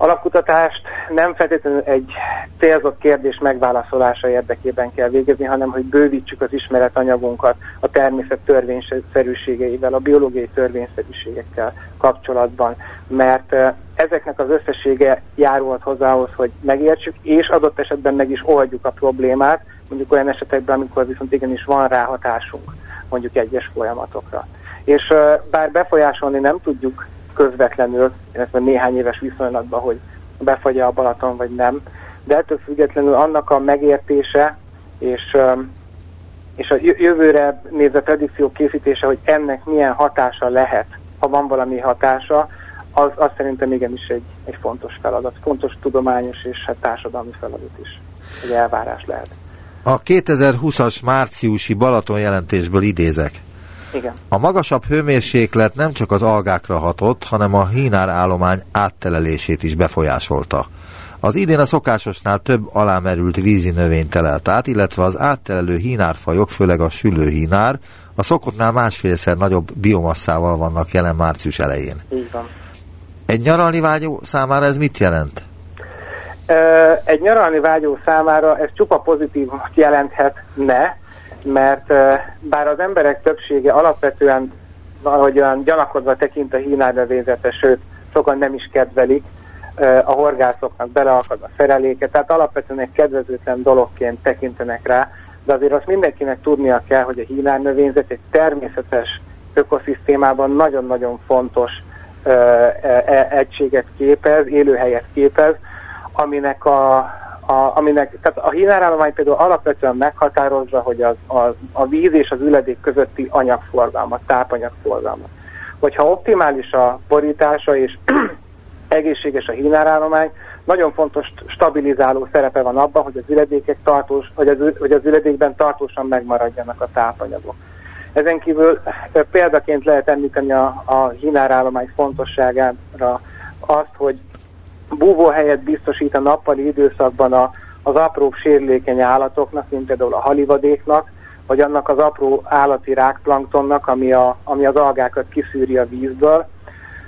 alapkutatást nem feltétlenül egy célzott kérdés megválaszolása érdekében kell végezni, hanem hogy bővítsük az ismeretanyagunkat a természet törvényszerűségeivel, a biológiai törvényszerűségekkel kapcsolatban, mert ezeknek az összessége járulhat hozzá hogy megértsük, és adott esetben meg is oldjuk a problémát, mondjuk olyan esetekben, amikor viszont igenis van rá hatásunk mondjuk egyes folyamatokra. És bár befolyásolni nem tudjuk közvetlenül, illetve néhány éves viszonylatban, hogy befagyja a Balaton vagy nem, de ettől függetlenül annak a megértése és, és a jövőre nézve predikció készítése, hogy ennek milyen hatása lehet, ha van valami hatása, az, az szerintem igenis egy, egy fontos feladat, fontos tudományos és hát társadalmi feladat is, egy elvárás lehet. A 2020-as márciusi Balaton jelentésből idézek. Igen. A magasabb hőmérséklet nem csak az algákra hatott, hanem a hínár állomány áttelelését is befolyásolta. Az idén a szokásosnál több alámerült vízi növény telelt át, illetve az áttelelő hínárfajok, főleg a sülőhínár, a szokottnál másfélszer nagyobb biomasszával vannak jelen március elején. Így van. Egy nyaralni vágyó számára ez mit jelent? Egy nyaralni vágyó számára ez csupa pozitív jelenthetne, mert bár az emberek többsége alapvetően valahogyan gyanakodva tekint a hínár növényzete, sőt, sokan nem is kedvelik, a horgászoknak beleakad a szereléke, tehát alapvetően egy kedvezőtlen dologként tekintenek rá, de azért azt mindenkinek tudnia kell, hogy a hínár növényzet egy természetes ökoszisztémában nagyon-nagyon fontos e, egységet képez, élőhelyet képez, aminek a, a, aminek, tehát a hínárállomány például alapvetően meghatározza, hogy az, a, a víz és az üledék közötti anyagforgalma, tápanyagforgalma. Hogyha optimális a borítása és egészséges a hínárállomány, nagyon fontos stabilizáló szerepe van abban, hogy az üledékek tartós, hogy az, hogy az üledékben tartósan megmaradjanak a tápanyagok. Ezen kívül példaként lehet említeni a, a hínárállomány fontosságára azt, hogy búvóhelyet biztosít a nappali időszakban a, az apró sérülékeny állatoknak, mint például a halivadéknak, vagy annak az apró állati rákplanktonnak, ami, a, ami az algákat kiszűri a vízből,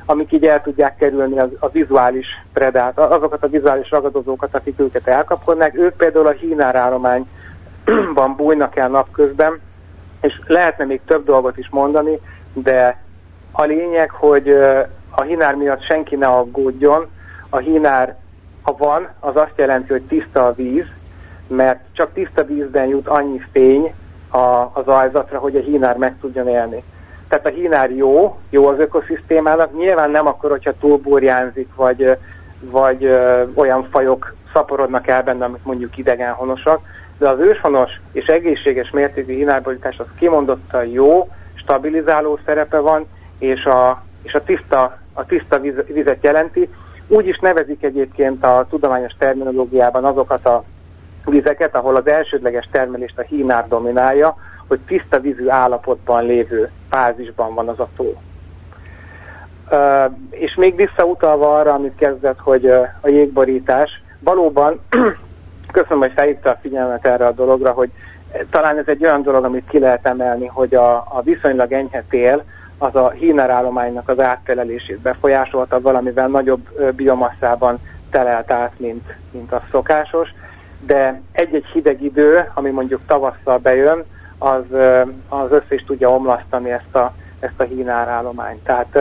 amik így el tudják kerülni az, a vizuális predát, azokat a vizuális ragadozókat, akik őket elkapkodnak. Ők például a hínárállományban bújnak el napközben, és lehetne még több dolgot is mondani, de a lényeg, hogy a hínár miatt senki ne aggódjon, a hínár, ha van, az azt jelenti, hogy tiszta a víz, mert csak tiszta vízben jut annyi fény a, az ajzatra, hogy a hínár meg tudjon élni. Tehát a hínár jó, jó az ökoszisztémának, nyilván nem akkor, hogyha túlburjánzik, vagy, vagy ö, olyan fajok szaporodnak el benne, amik mondjuk idegenhonosak, de az őshonos és egészséges mértékű hínárborítás az kimondottan jó, stabilizáló szerepe van, és a, és a tiszta, a tiszta víz, vizet jelenti, úgy is nevezik egyébként a tudományos terminológiában azokat a vizeket, ahol az elsődleges termelést a hínár dominálja, hogy tiszta vízű állapotban lévő fázisban van az a tó. Uh, és még visszautalva arra, amit kezdett, hogy uh, a jégborítás, valóban köszönöm, hogy felhívta a figyelmet erre a dologra, hogy talán ez egy olyan dolog, amit ki lehet emelni, hogy a, a viszonylag enyhe tél, az a hínerállománynak az áttelelését befolyásolta, valamivel nagyobb biomasszában telelt át, mint, mint a szokásos, de egy-egy hideg idő, ami mondjuk tavasszal bejön, az, az össze is tudja omlasztani ezt a, ezt a hínárállományt. Tehát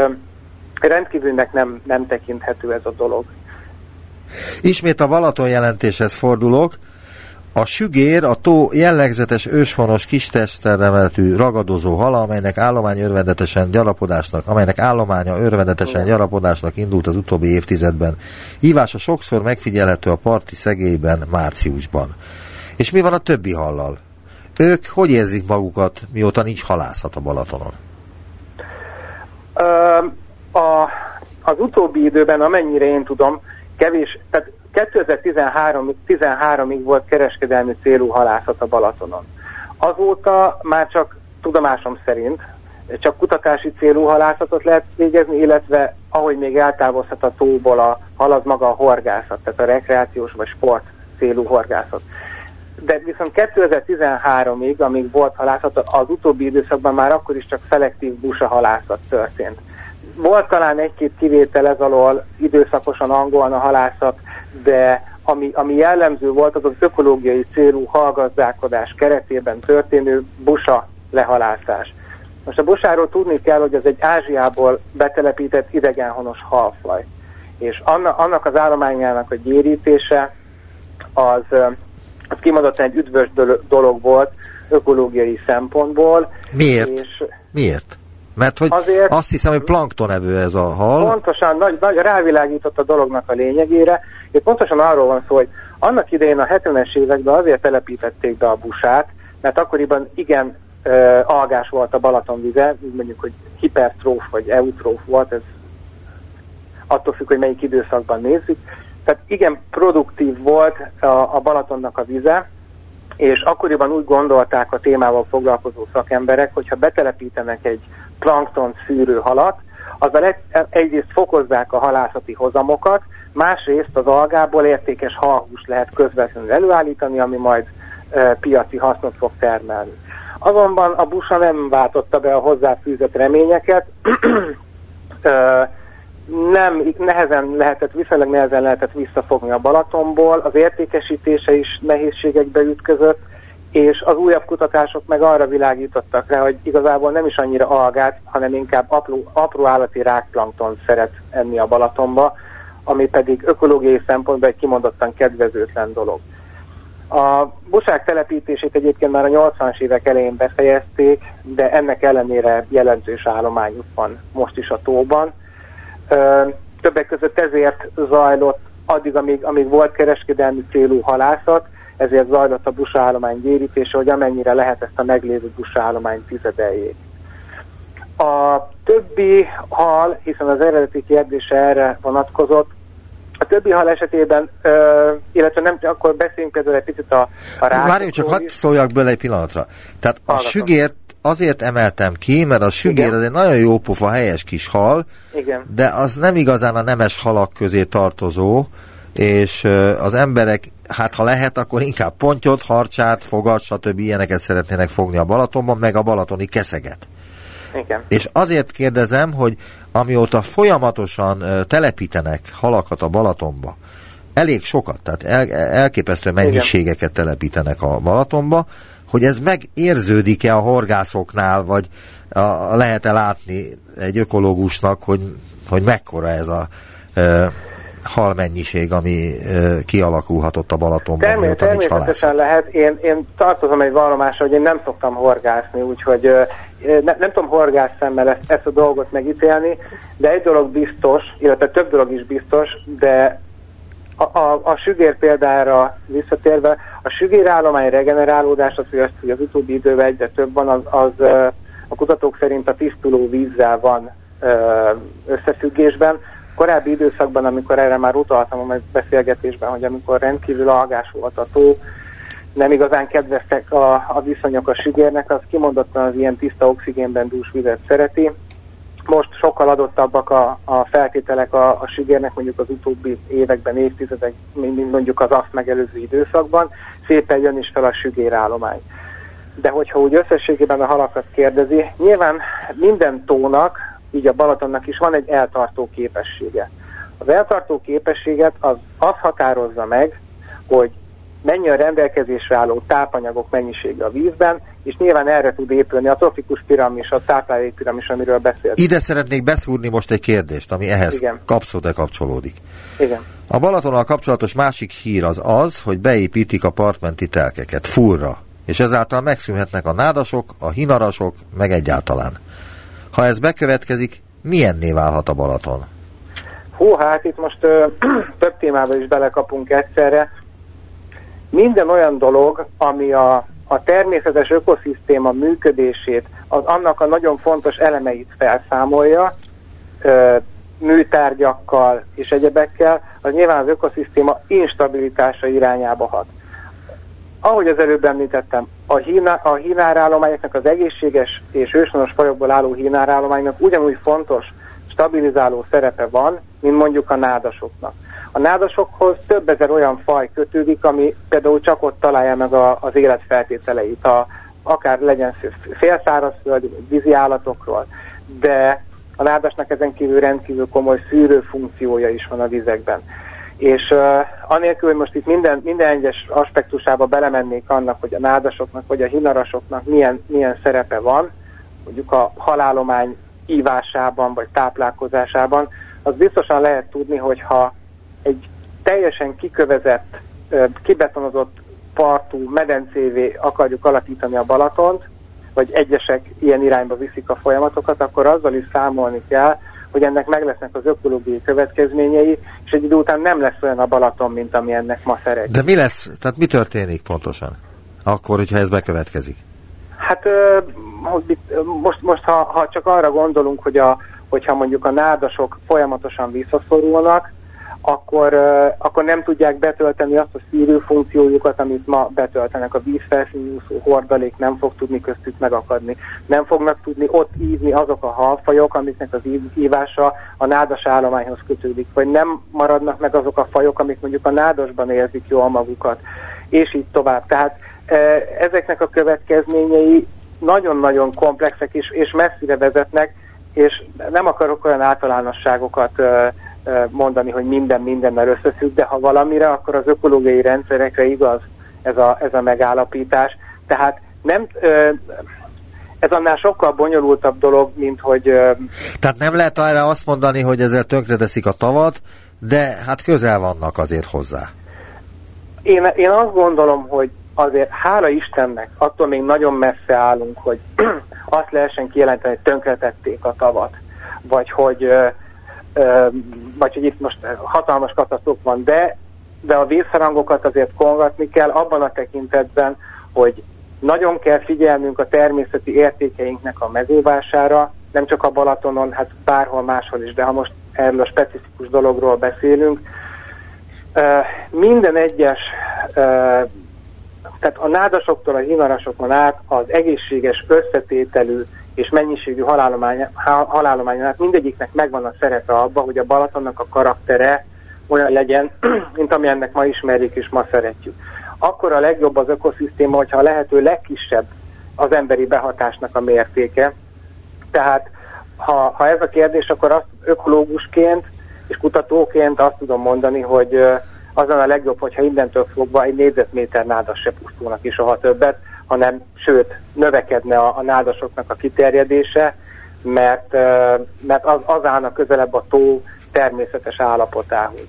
rendkívülnek nem, nem tekinthető ez a dolog. Ismét a Balaton jelentéshez fordulok. A sügér a tó jellegzetes őshonos kistestterremeltű ragadozó hala, amelynek állomány örvendetesen gyarapodásnak, amelynek állománya örvendetesen gyarapodásnak indult az utóbbi évtizedben. Hívása sokszor megfigyelhető a parti szegélyben márciusban. És mi van a többi hallal? Ők hogy érzik magukat, mióta nincs halászat a Balatonon? Ö, a, az utóbbi időben, amennyire én tudom, kevés, tehát 2013-ig volt kereskedelmi célú halászat a Balatonon. Azóta már csak tudomásom szerint csak kutatási célú halászatot lehet végezni, illetve ahogy még eltávozhat a tóból a halad maga a horgászat, tehát a rekreációs vagy sport célú horgászat. De viszont 2013-ig, amíg volt halászat, az utóbbi időszakban már akkor is csak szelektív busa halászat történt. Volt talán egy-két kivétel ez alól időszakosan angolna halászat, de ami, ami jellemző volt, az az ökológiai célú hallgazdálkodás keretében történő busa lehalászás. Most a busáról tudni kell, hogy ez egy Ázsiából betelepített idegenhonos halfaj. És anna, annak az állományának a gyérítése az, az kimondottan egy üdvös dolog volt ökológiai szempontból. Miért? És Miért? Mert hogy azért, azt hiszem, hogy planktonevő ez a hal. Pontosan, nagy, nagy, rávilágított a dolognak a lényegére. Itt pontosan arról van szó, hogy annak idején a 70-es években azért telepítették be a busát, mert akkoriban igen uh, algás volt a Balaton vize, mondjuk, hogy hipertróf vagy eutróf volt, ez attól függ, hogy melyik időszakban nézzük. Tehát igen produktív volt a, a Balatonnak a vize, és akkoriban úgy gondolták a témával foglalkozó szakemberek, hogyha betelepítenek egy plankton szűrő halat, azzal egy, egyrészt fokozzák a halászati hozamokat, másrészt az algából értékes halhúst lehet közvetlenül előállítani, ami majd e, piaci hasznot fog termelni. Azonban a busa nem váltotta be a hozzáfűzött reményeket, e, nem, nehezen lehetett, viszonylag nehezen lehetett visszafogni a Balatonból, az értékesítése is nehézségekbe ütközött, és az újabb kutatások meg arra világítottak rá, hogy igazából nem is annyira algát, hanem inkább apró, apró állati rákplankton szeret enni a Balatonba, ami pedig ökológiai szempontból egy kimondottan kedvezőtlen dolog. A busák telepítését egyébként már a 80-as évek elején befejezték, de ennek ellenére jelentős állományuk van most is a tóban. Többek között ezért zajlott addig, amíg, amíg volt kereskedelmi célú halászat, ezért zajlott a buszállomány gyérítése, hogy amennyire lehet ezt a meglévő buszállományt tizedeljék. A többi hal, hiszen az eredeti kérdése erre vonatkozott, a többi hal esetében, ö, illetve nem, akkor beszéljünk például egy picit a, a rákokról. Várjunk csak, hadd szóljak bele egy pillanatra. Tehát a Hallgatom. sügért azért emeltem ki, mert a sügér Igen. az egy nagyon jó pofa, helyes kis hal, Igen. de az nem igazán a nemes halak közé tartozó, és az emberek, hát ha lehet, akkor inkább pontyot, harcsát, fogat, stb. ilyeneket szeretnének fogni a Balatonban, meg a balatoni keszeget. Igen. És azért kérdezem, hogy amióta folyamatosan telepítenek halakat a Balatonba, elég sokat, tehát el, elképesztő mennyiségeket Igen. telepítenek a Balatonba, hogy ez megérződik-e a horgászoknál, vagy a, lehet-e látni egy ökológusnak, hogy, hogy mekkora ez a e, halmennyiség, ami kialakulhatott a Balatonban, Termé nincs Természetesen lehet. Én, én tartozom egy vallomásra, hogy én nem szoktam horgászni, úgyhogy ne, nem tudom horgász szemmel ezt, ezt a dolgot megítélni, de egy dolog biztos, illetve több dolog is biztos, de a, a, a sügér példára visszatérve, a sügérállomány regenerálódás, az, hogy, azt, hogy az utóbbi időben egyre több van, az, az a kutatók szerint a tisztuló vízzel van összefüggésben. Korábbi időszakban, amikor erre már utaltam a beszélgetésben, hogy amikor rendkívül algás volt a tó, nem igazán kedveztek a, a viszonyok a sügérnek, az kimondottan az ilyen tiszta oxigénben dús vizet szereti, most sokkal adottabbak a, a feltételek a, a sügérnek mondjuk az utóbbi években, évtizedek, mint mondjuk az azt megelőző időszakban, szépen jön is fel a sügérállomány. De hogyha úgy összességében a halakat kérdezi, nyilván minden tónak, így a Balatonnak is van egy eltartó képessége. Az eltartó képességet az, az határozza meg, hogy mennyi a rendelkezésre álló tápanyagok mennyisége a vízben, és nyilván erre tud épülni a trofikus piramis, a táplálék piramis, amiről beszélt. Ide szeretnék beszúrni most egy kérdést, ami ehhez Igen. kapcsolódik. Igen. A Balatonnal kapcsolatos másik hír az az, hogy beépítik a partmenti telkeket furra, és ezáltal megszűnhetnek a nádasok, a hinarasok, meg egyáltalán. Ha ez bekövetkezik, milyenné válhat a Balaton? Hú, hát itt most ö, több témába is belekapunk egyszerre minden olyan dolog, ami a, a természetes ökoszisztéma működését, az annak a nagyon fontos elemeit felszámolja, ö, műtárgyakkal és egyebekkel, az nyilván az ökoszisztéma instabilitása irányába hat. Ahogy az előbb említettem, a, hína, a hínárállományoknak az egészséges és őshonos fajokból álló hínárállománynak ugyanúgy fontos stabilizáló szerepe van, mint mondjuk a nádasoknak. A nádasokhoz több ezer olyan faj kötődik, ami például csak ott találja meg a, az életfeltételeit, a, akár legyen félszárazföld, vízi állatokról, de a nádasnak ezen kívül rendkívül komoly szűrő funkciója is van a vizekben. És uh, anélkül, hogy most itt minden, minden egyes aspektusába belemennék annak, hogy a nádasoknak vagy a hinarasoknak milyen, milyen szerepe van, mondjuk a halálomány ívásában vagy táplálkozásában, az biztosan lehet tudni, hogyha egy teljesen kikövezett, kibetonozott partú medencévé akarjuk alakítani a Balatont, vagy egyesek ilyen irányba viszik a folyamatokat, akkor azzal is számolni kell, hogy ennek meg lesznek az ökológiai következményei, és egy idő után nem lesz olyan a Balaton, mint ami ennek ma szeret. De mi lesz, tehát mi történik pontosan? Akkor, hogyha ez bekövetkezik? Hát most, most ha, ha csak arra gondolunk, hogy a, hogyha mondjuk a nádasok folyamatosan visszaszorulnak, akkor, akkor nem tudják betölteni azt a szűrő funkciójukat, amit ma betöltenek. A vízfelszínúszó hordalék nem fog tudni köztük megakadni. Nem fognak tudni ott ívni azok a halfajok, amiknek az ívása a nádas állományhoz kötődik, vagy nem maradnak meg azok a fajok, amik mondjuk a nádasban érzik jól magukat, és így tovább. Tehát ezeknek a következményei nagyon-nagyon komplexek és, és messzire vezetnek, és nem akarok olyan általánosságokat uh, mondani, hogy minden mindennel összefügg, de ha valamire, akkor az ökológiai rendszerekre igaz ez a, ez a megállapítás. Tehát nem, ez annál sokkal bonyolultabb dolog, mint hogy... Tehát nem lehet erre azt mondani, hogy ezzel tönkreteszik a tavat, de hát közel vannak azért hozzá. Én, én azt gondolom, hogy azért hála Istennek, attól még nagyon messze állunk, hogy azt lehessen kijelenteni, hogy tönkretették a tavat, vagy hogy vagy hogy itt most hatalmas katasztróf van, de, de a vészharangokat azért kongatni kell abban a tekintetben, hogy nagyon kell figyelnünk a természeti értékeinknek a megóvására, nem csak a Balatonon, hát bárhol máshol is, de ha most erről a specifikus dologról beszélünk, minden egyes, tehát a nádasoktól a hinarasokon át az egészséges összetételű és mennyiségű halálomány, hát mindegyiknek megvan a szerepe abba, hogy a Balatonnak a karaktere olyan legyen, mint ami ennek ma ismerjük és ma szeretjük. Akkor a legjobb az ökoszisztéma, hogyha a lehető legkisebb az emberi behatásnak a mértéke. Tehát ha, ha ez a kérdés, akkor azt ökológusként és kutatóként azt tudom mondani, hogy azon a legjobb, hogyha innentől fogva egy négyzetméter nádas se pusztulnak is soha többet, hanem sőt, növekedne a, a nádasoknak a kiterjedése, mert, mert az, az állna közelebb a tó természetes állapotához.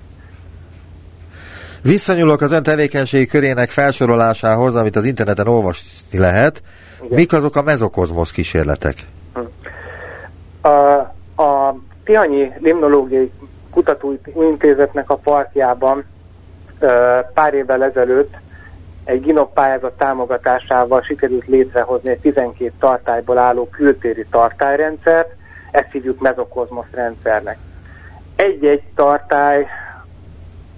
Visszanyúlok az ön tevékenységi körének felsorolásához, amit az interneten olvasni lehet. Igen. Mik azok a mezokozmosz kísérletek? A, a Tihanyi Limnológiai Kutatóintézetnek a parkjában pár évvel ezelőtt egy GINOP pályázat támogatásával sikerült létrehozni egy 12 tartályból álló kültéri tartályrendszert, ezt hívjuk mezokozmosz rendszernek. Egy-egy tartály,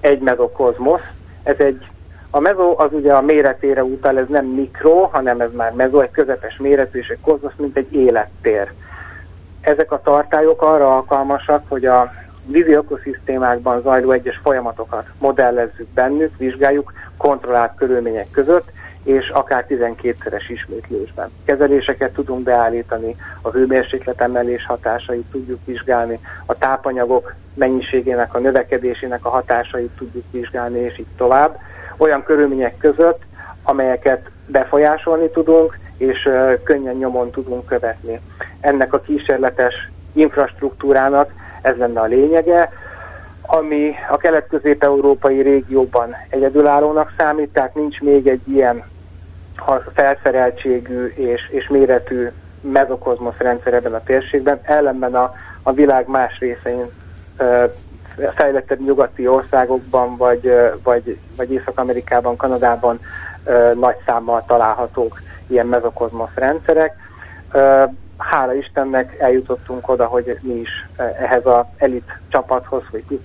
egy mezokozmosz, ez egy, a mezo az ugye a méretére utal, ez nem mikro, hanem ez már mezo, egy közepes méretű és egy kozmosz, mint egy élettér. Ezek a tartályok arra alkalmasak, hogy a vízi ökoszisztémákban zajló egyes folyamatokat modellezzük bennük, vizsgáljuk kontrollált körülmények között, és akár 12-szeres ismétlésben. Kezeléseket tudunk beállítani, a hőmérséklet emelés hatásait tudjuk vizsgálni, a tápanyagok mennyiségének, a növekedésének a hatásait tudjuk vizsgálni, és így tovább. Olyan körülmények között, amelyeket befolyásolni tudunk, és könnyen nyomon tudunk követni. Ennek a kísérletes infrastruktúrának ez lenne a lényege, ami a kelet-közép-európai régióban egyedülállónak számít, tehát nincs még egy ilyen felszereltségű és, és méretű mezokozmosz rendszer ebben a térségben, ellenben a, a világ más részein fejlettebb nyugati országokban, vagy, vagy, vagy Észak-Amerikában, Kanadában nagy számmal találhatók ilyen mezokozmosz rendszerek. Hála Istennek eljutottunk oda, hogy mi is ehhez a elit csapathoz, hogy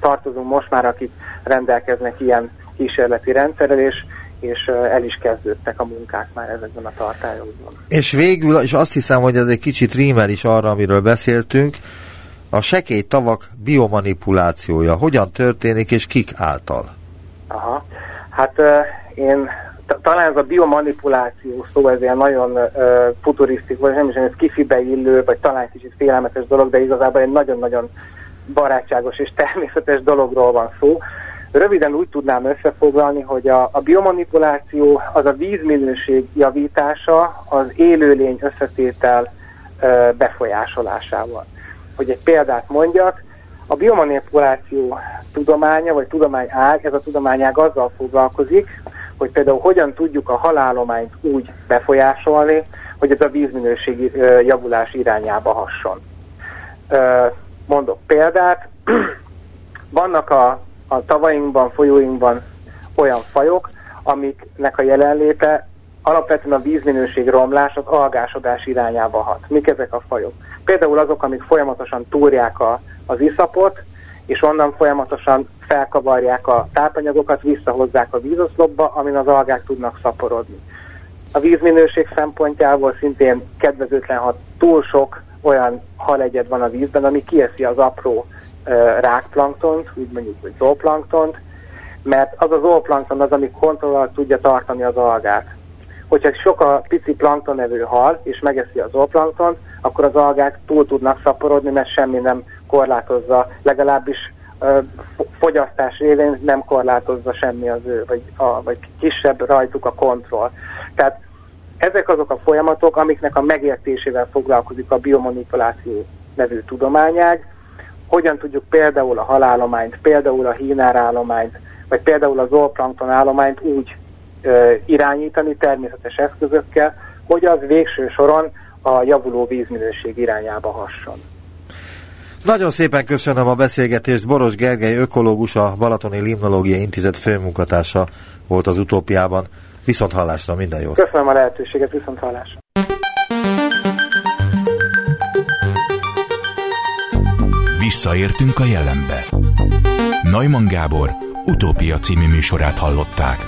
tartozunk most már, akik rendelkeznek ilyen kísérleti rendszerrel, és és el is kezdődtek a munkák már ezekben a tartályokban. És végül, és azt hiszem, hogy ez egy kicsit rímel is arra, amiről beszéltünk, a sekély tavak biomanipulációja hogyan történik, és kik által? Aha. Hát én talán ez a biomanipuláció szó, ez ilyen nagyon uh, futurisztik, vagy nem is, ez kifibe illő, vagy talán kicsit félelmetes dolog, de igazából egy nagyon-nagyon barátságos és természetes dologról van szó. Röviden úgy tudnám összefoglalni, hogy a, a biomanipuláció az a vízminőség javítása az élőlény összetétel uh, befolyásolásával. Hogy egy példát mondjak, a biomanipuláció tudománya, vagy tudományág, ez a tudományág azzal foglalkozik, hogy például hogyan tudjuk a halálományt úgy befolyásolni, hogy ez a vízminőségi javulás irányába hasson. Mondok példát, vannak a, a tavainkban, folyóinkban olyan fajok, amiknek a jelenléte alapvetően a vízminőség romlás, az algásodás irányába hat. Mik ezek a fajok? Például azok, amik folyamatosan túrják a, az iszapot, és onnan folyamatosan felkavarják a tápanyagokat, visszahozzák a vízoszlopba, amin az algák tudnak szaporodni. A vízminőség szempontjából szintén kedvezőtlen, ha túl sok olyan halegyed van a vízben, ami kieszi az apró uh, rákplanktont, úgy mondjuk, hogy zooplanktont, mert az a zooplankton az, ami kontrollal tudja tartani az algát. Hogyha sok a pici planktonevő hal, és megeszi az zooplankton, akkor az algák túl tudnak szaporodni, mert semmi nem korlátozza, legalábbis fogyasztás révén nem korlátozza semmi az ő, vagy, a, vagy kisebb rajtuk a kontroll. Tehát ezek azok a folyamatok, amiknek a megértésével foglalkozik a biomanipuláció nevű tudományág, hogyan tudjuk például a halálományt, például a hínárállományt, vagy például az zooplankton állományt úgy ö, irányítani természetes eszközökkel, hogy az végső soron a javuló vízminőség irányába hasson. Nagyon szépen köszönöm a beszélgetést. Boros Gergely, ökológus, a Balatoni Limnológiai Intézet főmunkatársa volt az utópiában. Viszont hallásra, minden jót! Köszönöm a lehetőséget, viszont hallásra! Visszaértünk a jelenbe. Neumann Gábor utópia című műsorát hallották.